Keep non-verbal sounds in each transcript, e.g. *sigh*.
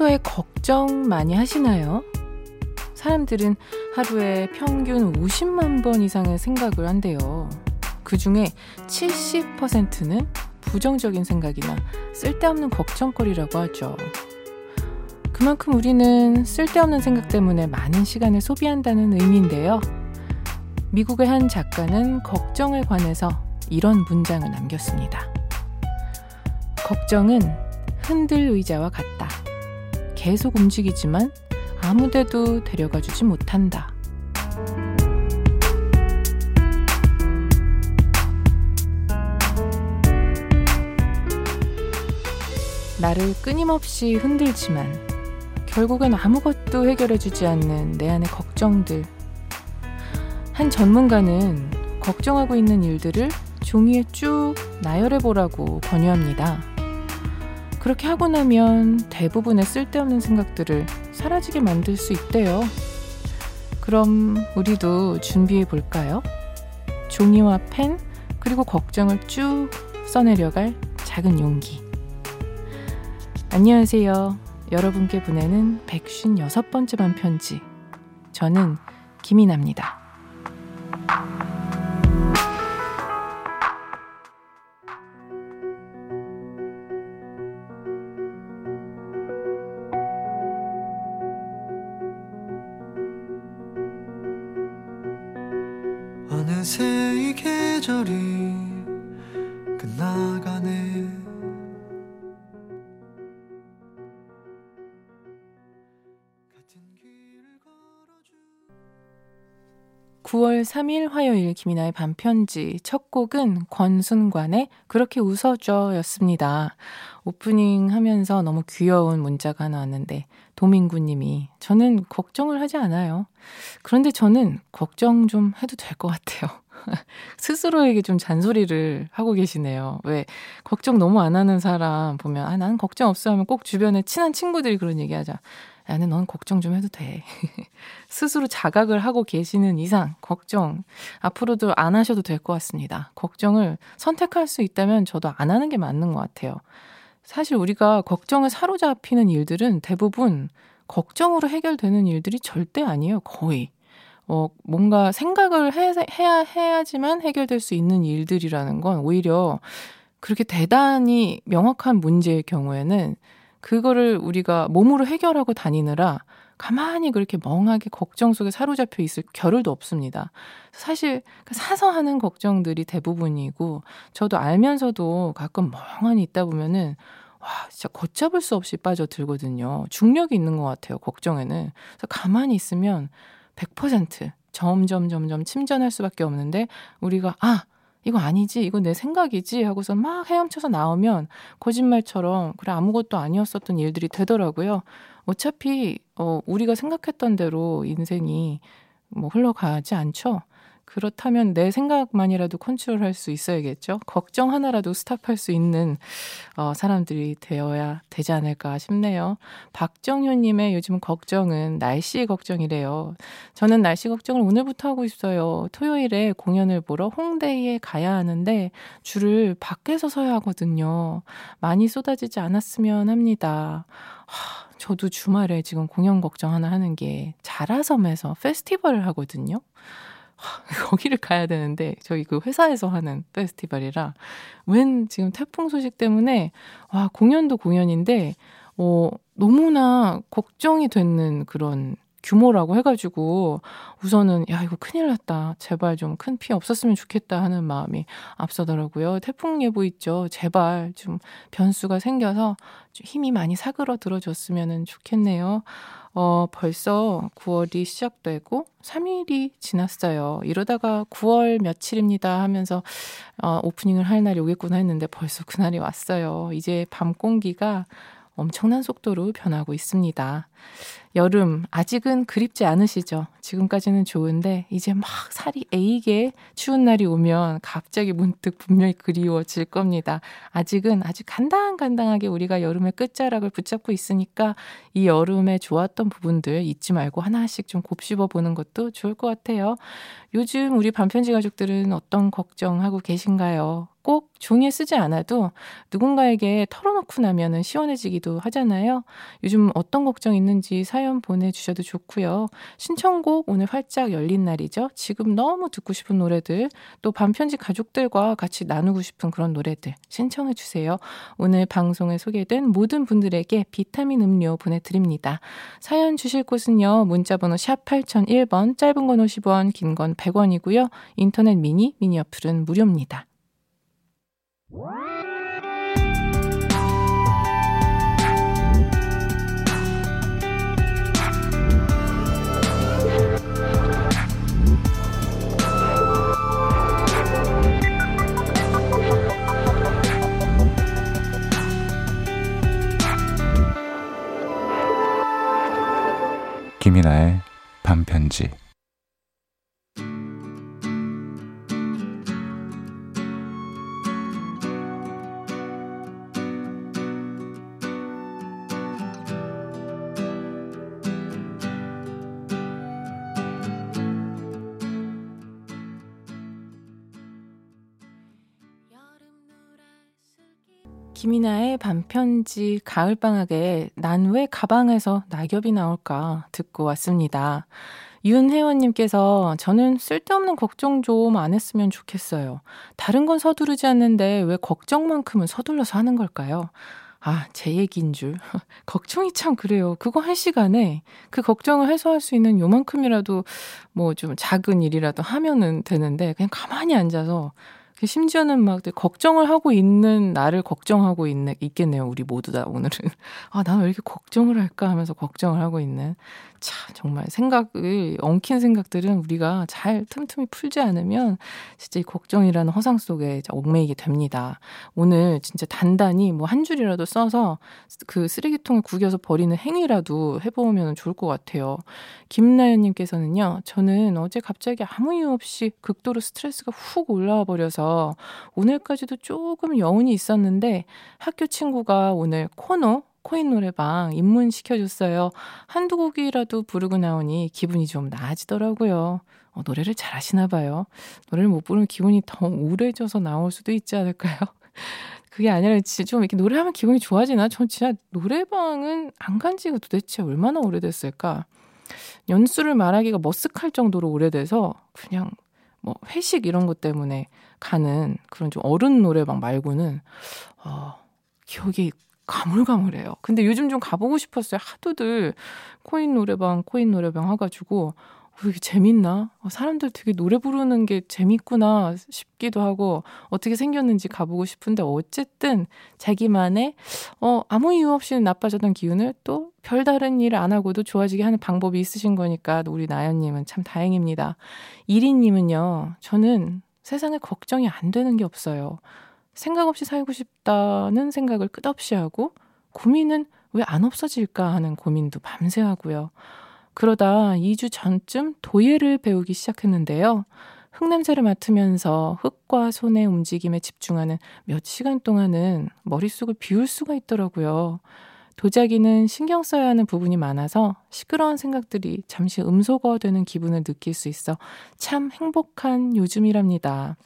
평소에 걱정 많이 하시나요? 사람들은 하루에 평균 50만 번 이상의 생각을 한대요. 그 중에 70%는 부정적인 생각이나 쓸데없는 걱정거리라고 하죠. 그만큼 우리는 쓸데없는 생각 때문에 많은 시간을 소비한다는 의미인데요. 미국의 한 작가는 걱정에 관해서 이런 문장을 남겼습니다. 걱정은 흔들 의자와 같다. 계속 움직이지만 아무 데도 데려가 주지 못한다. 나를 끊임없이 흔들지만 결국엔 아무것도 해결해 주지 않는 내 안의 걱정들. 한 전문가는 걱정하고 있는 일들을 종이에 쭉 나열해 보라고 권유합니다. 그렇게 하고 나면 대부분의 쓸데없는 생각들을 사라지게 만들 수 있대요. 그럼 우리도 준비해 볼까요? 종이와 펜, 그리고 걱정을 쭉 써내려갈 작은 용기. 안녕하세요. 여러분께 보내는 156번째 반편지. 저는 김이나입니다. 9월 3일 화요일 김이나의 반편지 첫 곡은 권순관의 그렇게 웃어줘 였습니다. 오프닝 하면서 너무 귀여운 문자가 하나 왔는데 도민구 님이 저는 걱정을 하지 않아요. 그런데 저는 걱정 좀 해도 될 것 같아요. *laughs* 스스로에게 좀 잔소리를 하고 계시네요. 왜 걱정 너무 안 하는 사람 보면 아 나는 걱정 없어 하면 꼭 주변에 친한 친구들이 그런 얘기 하자. 나는 넌 걱정 좀 해도 돼. *laughs* 스스로 자각을 하고 계시는 이상 걱정 앞으로도 안 하셔도 될 것 같습니다. 걱정을 선택할 수 있다면 저도 안 하는 게 맞는 것 같아요. 사실 우리가 걱정을 사로잡히는 일들은 대부분 걱정으로 해결되는 일들이 절대 아니에요. 거의. 어, 뭔가 생각을 해, 해야, 해야지만 해결될 수 있는 일들이라는 건 오히려 그렇게 대단히 명확한 문제의 경우에는 그거를 우리가 몸으로 해결하고 다니느라 가만히 그렇게 멍하게 걱정 속에 사로잡혀 있을 겨를도 없습니다. 사실 그 사서 하는 걱정들이 대부분이고 저도 알면서도 가끔 멍하니 있다 보면은 와, 진짜 걷잡을 수 없이 빠져들거든요. 중력이 있는 것 같아요, 걱정에는. 그래서 가만히 있으면 100% 점점, 점점 침전할 수밖에 없는데, 우리가, 아, 이거 아니지, 이거 내 생각이지 하고서 막 헤엄쳐서 나오면 거짓말처럼 그래 아무것도 아니었었던 일들이 되더라고요. 어차피 어 우리가 생각했던 대로 인생이 뭐 흘러가지 않죠. 그렇다면 내 생각만이라도 컨트롤할 수 있어야겠죠. 걱정 하나라도 스탑할 수 있는 어, 사람들이 되어야 되지 않을까 싶네요. 박정효님의 요즘 걱정은 날씨 걱정이래요. 저는 날씨 걱정을 오늘부터 하고 있어요. 토요일에 공연을 보러 홍대에 가야 하는데 줄을 밖에서 서야 하거든요. 많이 쏟아지지 않았으면 합니다. 하, 저도 주말에 지금 공연 걱정 하나 하는 게 자라섬에서 페스티벌을 하거든요. *laughs* 거기를 가야 되는데 저희 그 회사에서 하는 페스티벌이라 웬 지금 태풍 소식 때문에 와 공연도 공연인데 어 너무나 걱정이 되는 그런 규모라고 해가지고 우선은 야 이거 큰일 났다. 제발 좀 큰 피해 없었으면 좋겠다 하는 마음이 앞서더라고요. 태풍 예보 있죠. 제발 좀 변수가 생겨서 좀 힘이 많이 사그러들어졌으면 좋겠네요 어, 벌써 9월이 시작되고 3일이 지났어요. 이러다가 9월 며칠입니다 하면서 어, 오프닝을 할 날이 오겠구나 했는데 벌써 그날이 왔어요. 이제 밤 공기가 엄청난 속도로 변하고 있습니다. 여름 아직은 그립지 않으시죠? 지금까지는 좋은데 이제 막 살이 에이게 추운 날이 오면 갑자기 문득 분명히 그리워질 겁니다. 아직은 아직 간당간당하게 우리가 여름의 끝자락을 붙잡고 있으니까 이 여름에 좋았던 부분들 잊지 말고 하나씩 좀 곱씹어 보는 것도 좋을 것 같아요. 요즘 우리 반편지 가족들은 어떤 걱정하고 계신가요? 꼭 종이에 쓰지 않아도 누군가에게 털어놓고 나면은 시원해지기도 하잖아요. 요즘 어떤 걱정 있는지 사연 보내주셔도 좋고요. 신청곡 오늘 활짝 열린 날이죠. 지금 너무 듣고 싶은 노래들 또 반편지 가족들과 같이 나누고 싶은 그런 노래들 신청해 주세요. 오늘 방송에 소개된 모든 분들에게 비타민 음료 보내드립니다. 사연 주실 곳은요. 문자번호 샵 8001번 짧은 건 50원 긴 건 100원이고요. 인터넷 미니 미니 어플은 무료입니다. 김이나의 반편지 김이나의 반편지 가을방학에 난 왜 가방에서 낙엽이 나올까 듣고 왔습니다. 윤혜원님께서 저는 쓸데없는 걱정 좀 안 했으면 좋겠어요. 다른 건 서두르지 않는데 왜 걱정만큼은 서둘러서 하는 걸까요? 아, 제 얘기인 줄. *laughs* 걱정이 참 그래요. 그거 한 시간에 그 걱정을 해소할 수 있는 요만큼이라도 뭐 좀 작은 일이라도 하면은 되는데 그냥 가만히 앉아서 그 심지어는 막 걱정을 하고 있는 나를 걱정하고 있네, 있겠네요. 우리 모두 다 오늘은. *laughs* 아, 나는 왜 이렇게 걱정을 할까 하면서 걱정을 하고 있는. 참, 정말 생각을, 엉킨 생각들은 우리가 잘 틈틈이 풀지 않으면 진짜 이 걱정이라는 허상 속에 얽매이게 됩니다. 오늘 진짜 단단히 뭐 한 줄이라도 써서 그 쓰레기통에 구겨서 버리는 행위라도 해보면 좋을 것 같아요. 김나연님께서는요, 저는 어제 갑자기 아무 이유 없이 극도로 스트레스가 훅 올라와 버려서 오늘까지도 조금 여운이 있었는데 학교 친구가 오늘 코너 코인 노래방 입문시켜줬어요. 한두 곡이라도 부르고 나오니 기분이 좀 나아지더라고요. 어, 노래를 잘 하시나 봐요. 노래를 못 부르면 기분이 더 우울해져서 나올 수도 있지 않을까요? *laughs* 그게 아니라 좀 이렇게 노래하면 기분이 좋아지나? 전 진짜 노래방은 안 간 지가 도대체 얼마나 오래됐을까? 연수를 말하기가 머쓱할 정도로 오래돼서 그냥 뭐 회식 이런 것 때문에 가는 그런 좀 어른 노래방 말고는 어, 기억이 가물가물해요. 근데 요즘 좀 가보고 싶었어요. 하도들 코인 노래방, 코인 노래방 해가지고 어, 이게 재밌나? 어, 사람들 되게 노래 부르는 게 재밌구나 싶기도 하고 어떻게 생겼는지 가보고 싶은데 어쨌든 자기만의 어, 아무 이유 없이 나빠졌던 기운을 또 별다른 일을 안 하고도 좋아지게 하는 방법이 있으신 거니까 우리 나연님은 참 다행입니다. 이리님은요, 저는 세상에 걱정이 안 되는 게 없어요. 생각 없이 살고 싶다는 생각을 끝없이 하고 고민은 왜 안 없어질까 하는 고민도 밤새 하고요. 그러다 2주 전쯤 도예를 배우기 시작했는데요. 흙냄새를 맡으면서 흙과 손의 움직임에 집중하는 몇 시간 동안은 머릿속을 비울 수가 있더라고요. 도자기는 신경 써야 하는 부분이 많아서 시끄러운 생각들이 잠시 음소거되는 기분을 느낄 수 있어 참 행복한 요즘이랍니다.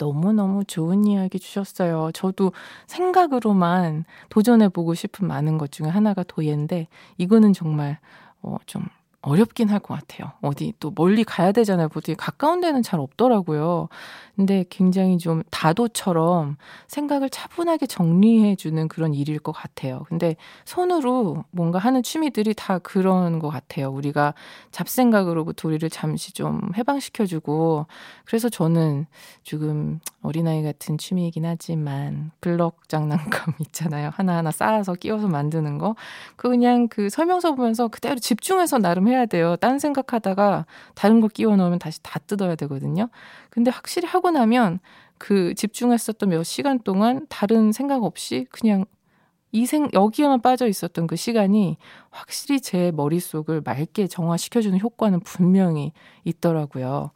너무너무 좋은 이야기 주셨어요. 저도 생각으로만 도전해보고 싶은 많은 것 중에 하나가 도예인데, 이거는 정말, 어, 좀 어렵긴 할 것 같아요. 어디 또 멀리 가야 되잖아요. 어디 가까운 데는 잘 없더라고요. 근데 굉장히 좀 다도처럼 생각을 차분하게 정리해주는 그런 일일 것 같아요. 근데 손으로 뭔가 하는 취미들이 다 그런 것 같아요. 우리가 잡생각으로부터 우리를 잠시 좀 해방시켜주고 그래서 저는 지금 어린아이 같은 취미이긴 하지만 블럭 장난감 *laughs* 있잖아요. 하나하나 쌓아서 끼워서 만드는 거. 그 그냥 그 설명서 보면서 그대로 집중해서 나름 해야 돼요. 딴 생각하다가 다른 거 끼워 넣으면 다시 다 뜯어야 되거든요. 근데 확실히 하고 나면 그 집중했었던 몇 시간 동안 다른 생각 없이 그냥 이 생, 여기에만 빠져 있었던 그 시간이 확실히 제 머릿속을 맑게 정화시켜주는 효과는 분명히 있더라고요.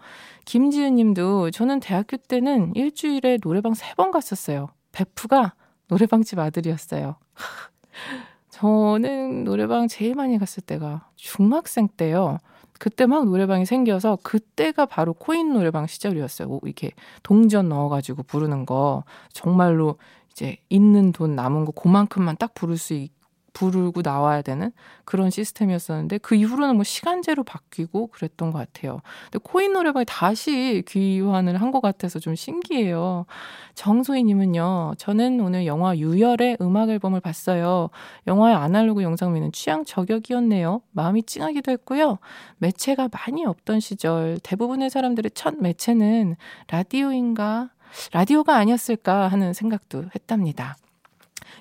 김지은 님도 저는 대학교 때는 일주일에 노래방 세 번 갔었어요. 베프가 노래방집 아들이었어요. *laughs* 저는 노래방 제일 많이 갔을 때가 중학생 때요. 그때 막 노래방이 생겨서 그때가 바로 코인 노래방 시절이었어요. 이렇게 동전 넣어가지고 부르는 거 정말로 이제 있는 돈 남은 거 그만큼만 딱 부를 수 있, 부르고 나와야 되는 그런 시스템이었었는데 그 이후로는 뭐 시간제로 바뀌고 그랬던 것 같아요. 근데 코인 노래방이 다시 귀환을 한 것 같아서 좀 신기해요. 정소희님은요, 저는 오늘 영화 유열의 음악 앨범을 봤어요. 영화의 아날로그 영상미는 취향 저격이었네요. 마음이 찡하기도 했고요. 매체가 많이 없던 시절 대부분의 사람들의 첫 매체는 라디오인가? 라디오가 아니었을까 하는 생각도 했답니다.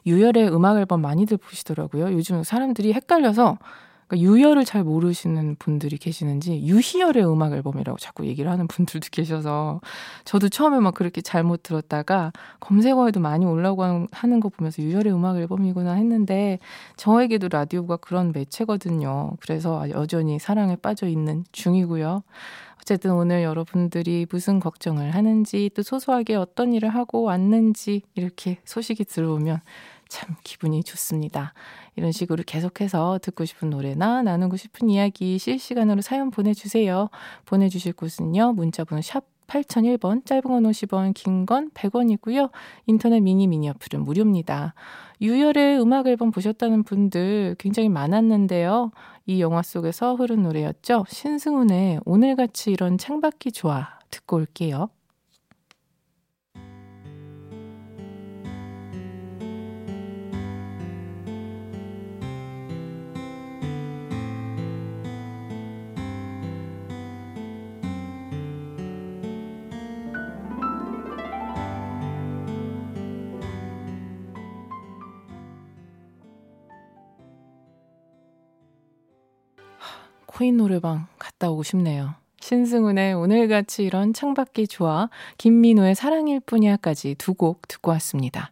유열의 음악 앨범 많이들 보시더라고요. 요즘 사람들이 헷갈려서 그러니까 유열을 잘 모르시는 분들이 계시는지 유희열의 음악 앨범이라고 자꾸 얘기를 하는 분들도 *laughs* 계셔서 저도 처음에 막 그렇게 잘못 들었다가 검색어에도 많이 올라오고 하는 거 보면서 유열의 음악 앨범이구나 했는데 저에게도 라디오가 그런 매체거든요. 그래서 여전히 사랑에 빠져 있는 중이고요. 어쨌든 오늘 여러분들이 무슨 걱정을 하는지 또 소소하게 어떤 일을 하고 왔는지 이렇게 소식이 들어오면 참 기분이 좋습니다. 이런 식으로 계속해서 듣고 싶은 노래나 나누고 싶은 이야기 실시간으로 사연 보내주세요. 보내주실 곳은요. 문자번호 샵 8001번, 짧은 건 50원, 긴 건 100원이고요. 인터넷 미니 미니 어플은 무료입니다. 유열의 음악 앨범 보셨다는 분들 굉장히 많았는데요. 이 영화 속에서 흐른 노래였죠. 신승훈의 오늘같이 이런 창밖이 좋아 듣고 올게요. 코인 노래방 갔다 오고 싶네요. 신승훈의 오늘같이 이런 창밖이 좋아, 김민호의 사랑일 뿐이야까지 두 곡 듣고 왔습니다.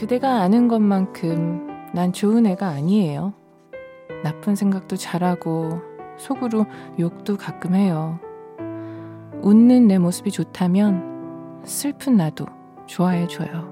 그대가 아는 것만큼 난 좋은 애가 아니에요. 나쁜 생각도 잘하고 속으로 욕도 가끔 해요. 웃는 내 모습이 좋다면 슬픈 나도 좋아해줘요.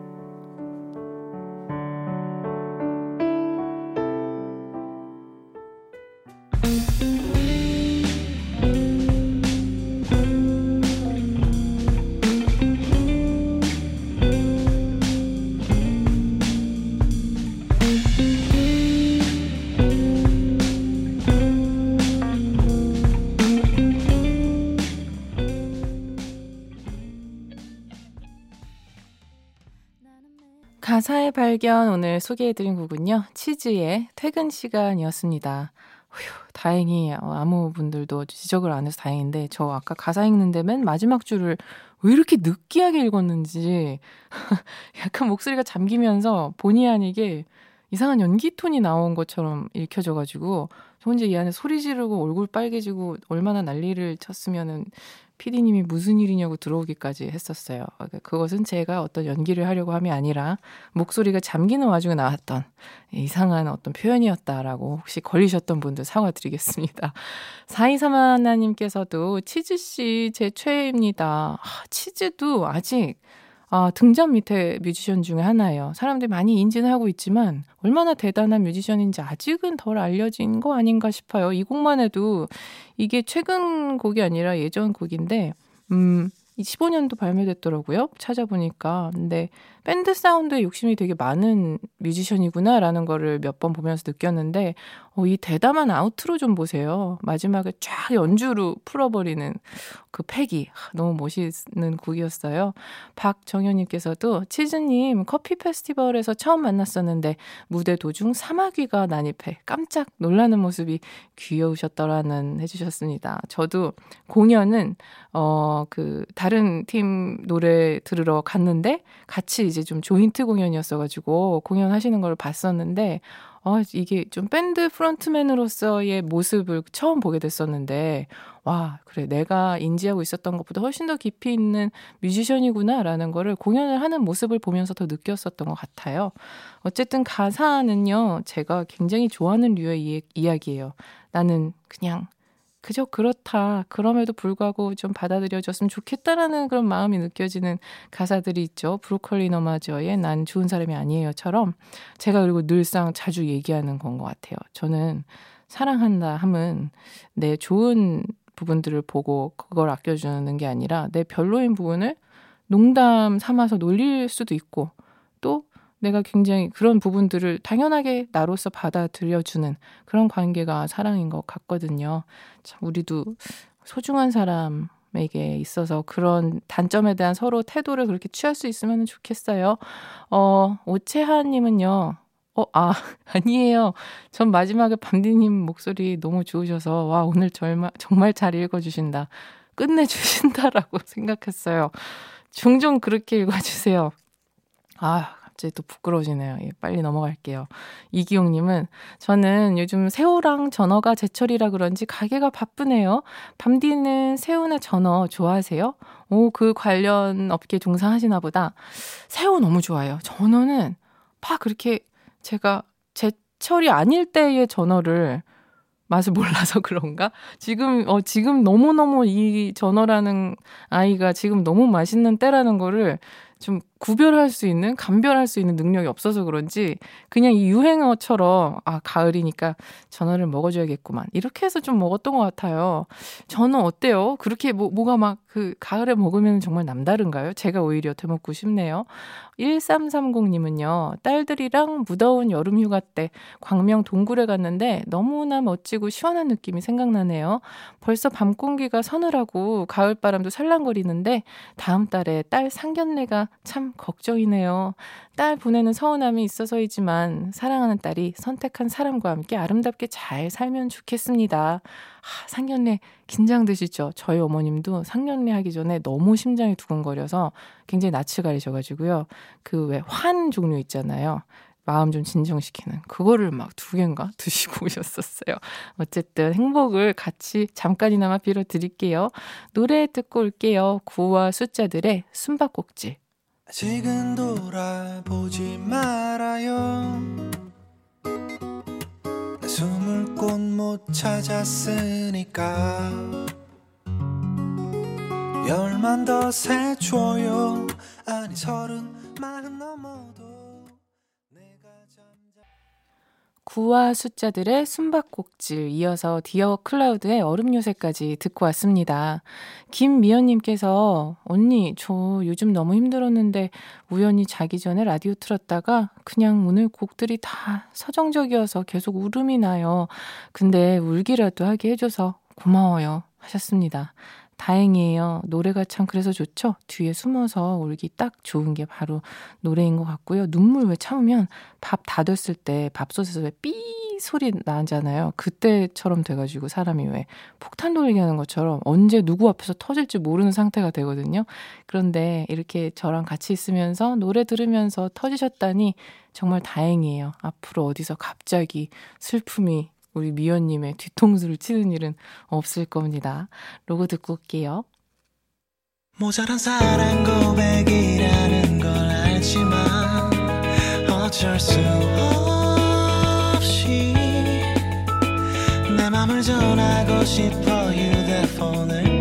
가사의 발견 오늘 소개해드린 곡은요. 치즈의 퇴근 시간이었습니다. 휴, 다행히 아무 분들도 지적을 안 해서 다행인데 저 아까 가사 읽는데 맨 마지막 줄을 왜 이렇게 느끼하게 읽었는지 *laughs* 약간 목소리가 잠기면서 본의 아니게 이상한 연기 톤이 나온 것처럼 읽혀져가지고 저 혼자 이 안에 소리 지르고 얼굴 빨개지고 얼마나 난리를 쳤으면은 피디님이 무슨 일이냐고 들어오기까지 했었어요. 그러니까 그것은 제가 어떤 연기를 하려고 함이 아니라 목소리가 잠기는 와중에 나왔던 이상한 어떤 표현이었다라고 혹시 걸리셨던 분들 사과드리겠습니다. *laughs* 4231하나님께서도 치즈씨 제 최애입니다. 아, 치즈도 아직 아, 등잔 밑에 뮤지션 중에 하나예요. 사람들이 많이 인지는 하고 있지만 얼마나 대단한 뮤지션인지 아직은 덜 알려진 거 아닌가 싶어요. 이 곡만 해도 이게 최근 곡이 아니라 예전 곡인데, 음, 15년도 발매됐더라고요. 찾아보니까. 근데 밴드 사운드에 욕심이 되게 많은 뮤지션이구나라는 거를 몇 번 보면서 느꼈는데 어, 이 대담한 아우트로 좀 보세요. 마지막에 쫙 연주로 풀어버리는 그 패기. 너무 멋있는 곡이었어요. 박정현님께서도 치즈님 커피 페스티벌에서 처음 만났었는데 무대 도중 사마귀가 난입해 깜짝 놀라는 모습이 귀여우셨더라는 해주셨습니다. 저도 공연은 어, 그, 다른 팀 노래 들으러 갔는데 같이 이제 좀 조인트 공연이었어가지고 공연하시는 걸 봤었는데, 어, 이게 좀 밴드 프론트맨으로서의 모습을 처음 보게 됐었는데, 와, 그래, 내가 인지하고 있었던 것보다 훨씬 더 깊이 있는 뮤지션이구나라는 거를 공연을 하는 모습을 보면서 더 느꼈었던 것 같아요. 어쨌든 가사는요, 제가 굉장히 좋아하는 류의 이, 이야기예요. 나는 그냥 그저 그렇다. 그럼에도 불구하고 좀 받아들여줬으면 좋겠다라는 그런 마음이 느껴지는 가사들이 있죠. 브로콜리 너마저의 난 좋은 사람이 아니에요처럼 제가 그리고 늘상 자주 얘기하는 건 것 같아요. 저는 사랑한다 함은 내 좋은 부분들을 보고 그걸 아껴주는 게 아니라 내 별로인 부분을 농담 삼아서 놀릴 수도 있고 또 내가 굉장히 그런 부분들을 당연하게 나로서 받아들여주는 그런 관계가 사랑인 것 같거든요. 참, 우리도 소중한 사람에게 있어서 그런 단점에 대한 서로 태도를 그렇게 취할 수 있으면 좋겠어요. 어, 오채하님은요, 어, 아, *laughs* 아니에요. 전 마지막에 밤디님 목소리 너무 좋으셔서, 와, 오늘 정말, 정말 잘 읽어주신다. 끝내주신다라고 *laughs* 생각했어요. 종종 그렇게 읽어주세요. 아, 갑자기 또 부끄러워지네요. 예, 빨리 넘어갈게요. 이기용님은 저는 요즘 새우랑 전어가 제철이라 그런지 가게가 바쁘네요. 밤디는 새우나 전어 좋아하세요? 오, 그 관련 업계 종사하시나 보다. 새우 너무 좋아요. 전어는 막 그렇게 제가 제철이 아닐 때의 전어를 맛을 몰라서 *laughs* 그런가? 지금, 어, 지금 너무너무 이 전어라는 아이가 지금 너무 맛있는 때라는 거를 좀 구별할 수 있는, 감별할 수 있는 능력이 없어서 그런지 그냥 이 유행어처럼 아, 가을이니까 전어를 먹어줘야겠구만. 이렇게 해서 좀 먹었던 것 같아요. 전어 어때요? 그렇게 뭐, 뭐가 막 그 가을에 먹으면 정말 남다른가요? 제가 오히려 되먹고 싶네요. 1330님은요, 딸들이랑 무더운 여름 휴가 때 광명 동굴에 갔는데 너무나 멋지고 시원한 느낌이 생각나네요. 벌써 밤 공기가 서늘하고 가을 바람도 살랑거리는데 다음 달에 딸 상견례가 참 걱정이네요. 딸 보내는 서운함이 있어서이지만 사랑하는 딸이 선택한 사람과 함께 아름답게 잘 살면 좋겠습니다. 아, 상견례 긴장되시죠? 저희 어머님도 상견례 하기 전에 너무 심장이 두근거려서 굉장히 낯을 가리셔가지고요. 그 왜 환 종류 있잖아요. 마음 좀 진정시키는 그거를 막 두 개인가 *laughs* 드시고 오셨었어요. 어쨌든 행복을 같이 잠깐이나마 빌어 드릴게요. 노래 듣고 올게요. 구와 숫자들의 숨바꼭질. 아직은 돌아보지 말아요. 내 숨을 꽃못 찾았으니까. 열만 더 세줘요. 아니 서른 마흔 넘어도 구와 숫자들의 숨바꼭질 이어서 디어 클라우드의 얼음 요새까지 듣고 왔습니다. 김미연님께서 언니 저 요즘 너무 힘들었는데 우연히 자기 전에 라디오 틀었다가 그냥 오늘 곡들이 다 서정적이어서 계속 울음이 나요. 근데 울기라도 하게 해줘서 고마워요 하셨습니다. 다행이에요. 노래가 참 그래서 좋죠? 뒤에 숨어서 울기 딱 좋은 게 바로 노래인 것 같고요. 눈물 왜 참으면 밥 다 됐을 때 밥솥에서 왜 삐 소리 나잖아요. 그때처럼 돼가지고 사람이 왜 폭탄 돌리기 하는 것처럼 언제 누구 앞에서 터질지 모르는 상태가 되거든요. 그런데 이렇게 저랑 같이 있으면서 노래 들으면서 터지셨다니 정말 다행이에요. 앞으로 어디서 갑자기 슬픔이 우리 미연님의 뒤통수를 치는 일은 없을 겁니다. 로고 듣고 올게요. 모자란 사랑 고백이라는 걸 알지만 어쩔 수 없이 내 맘을 전하고 싶어 휴대폰을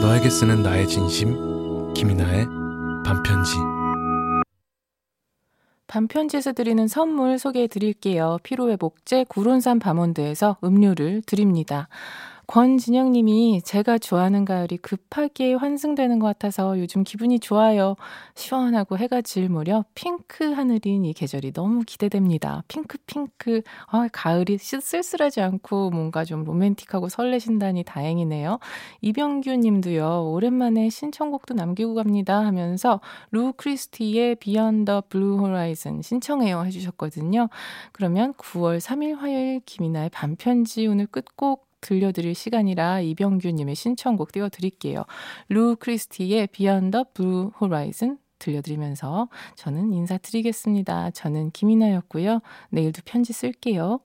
너에게 쓰는 나의 진심 김이나의 반편지 반편지에서 드리는 선물 소개해 드릴게요. 피로회복제 구론산 바몬드에서 음료를 드립니다. 권진영 님이 제가 좋아하는 가을이 급하게 환승되는 것 같아서 요즘 기분이 좋아요. 시원하고 해가 질 무렵 핑크 하늘인 이 계절이 너무 기대됩니다. 핑크 핑크. 아, 가을이 쓸쓸하지 않고 뭔가 좀 로맨틱하고 설레신다니 다행이네요. 이병규 님도요. 오랜만에 신청곡도 남기고 갑니다 하면서 루 크리스티의 Beyond the Blue Horizon 신청해요 해주셨거든요. 그러면 9월 3일 화요일 김이나의 반편지 오늘 끝곡 들려드릴 시간이라 이병규님의 신청곡 띄워드릴게요. 루 크리스티의 Beyond the Blue Horizon 들려드리면서 저는 인사드리겠습니다. 저는 김이나였고요. 내일도 편지 쓸게요.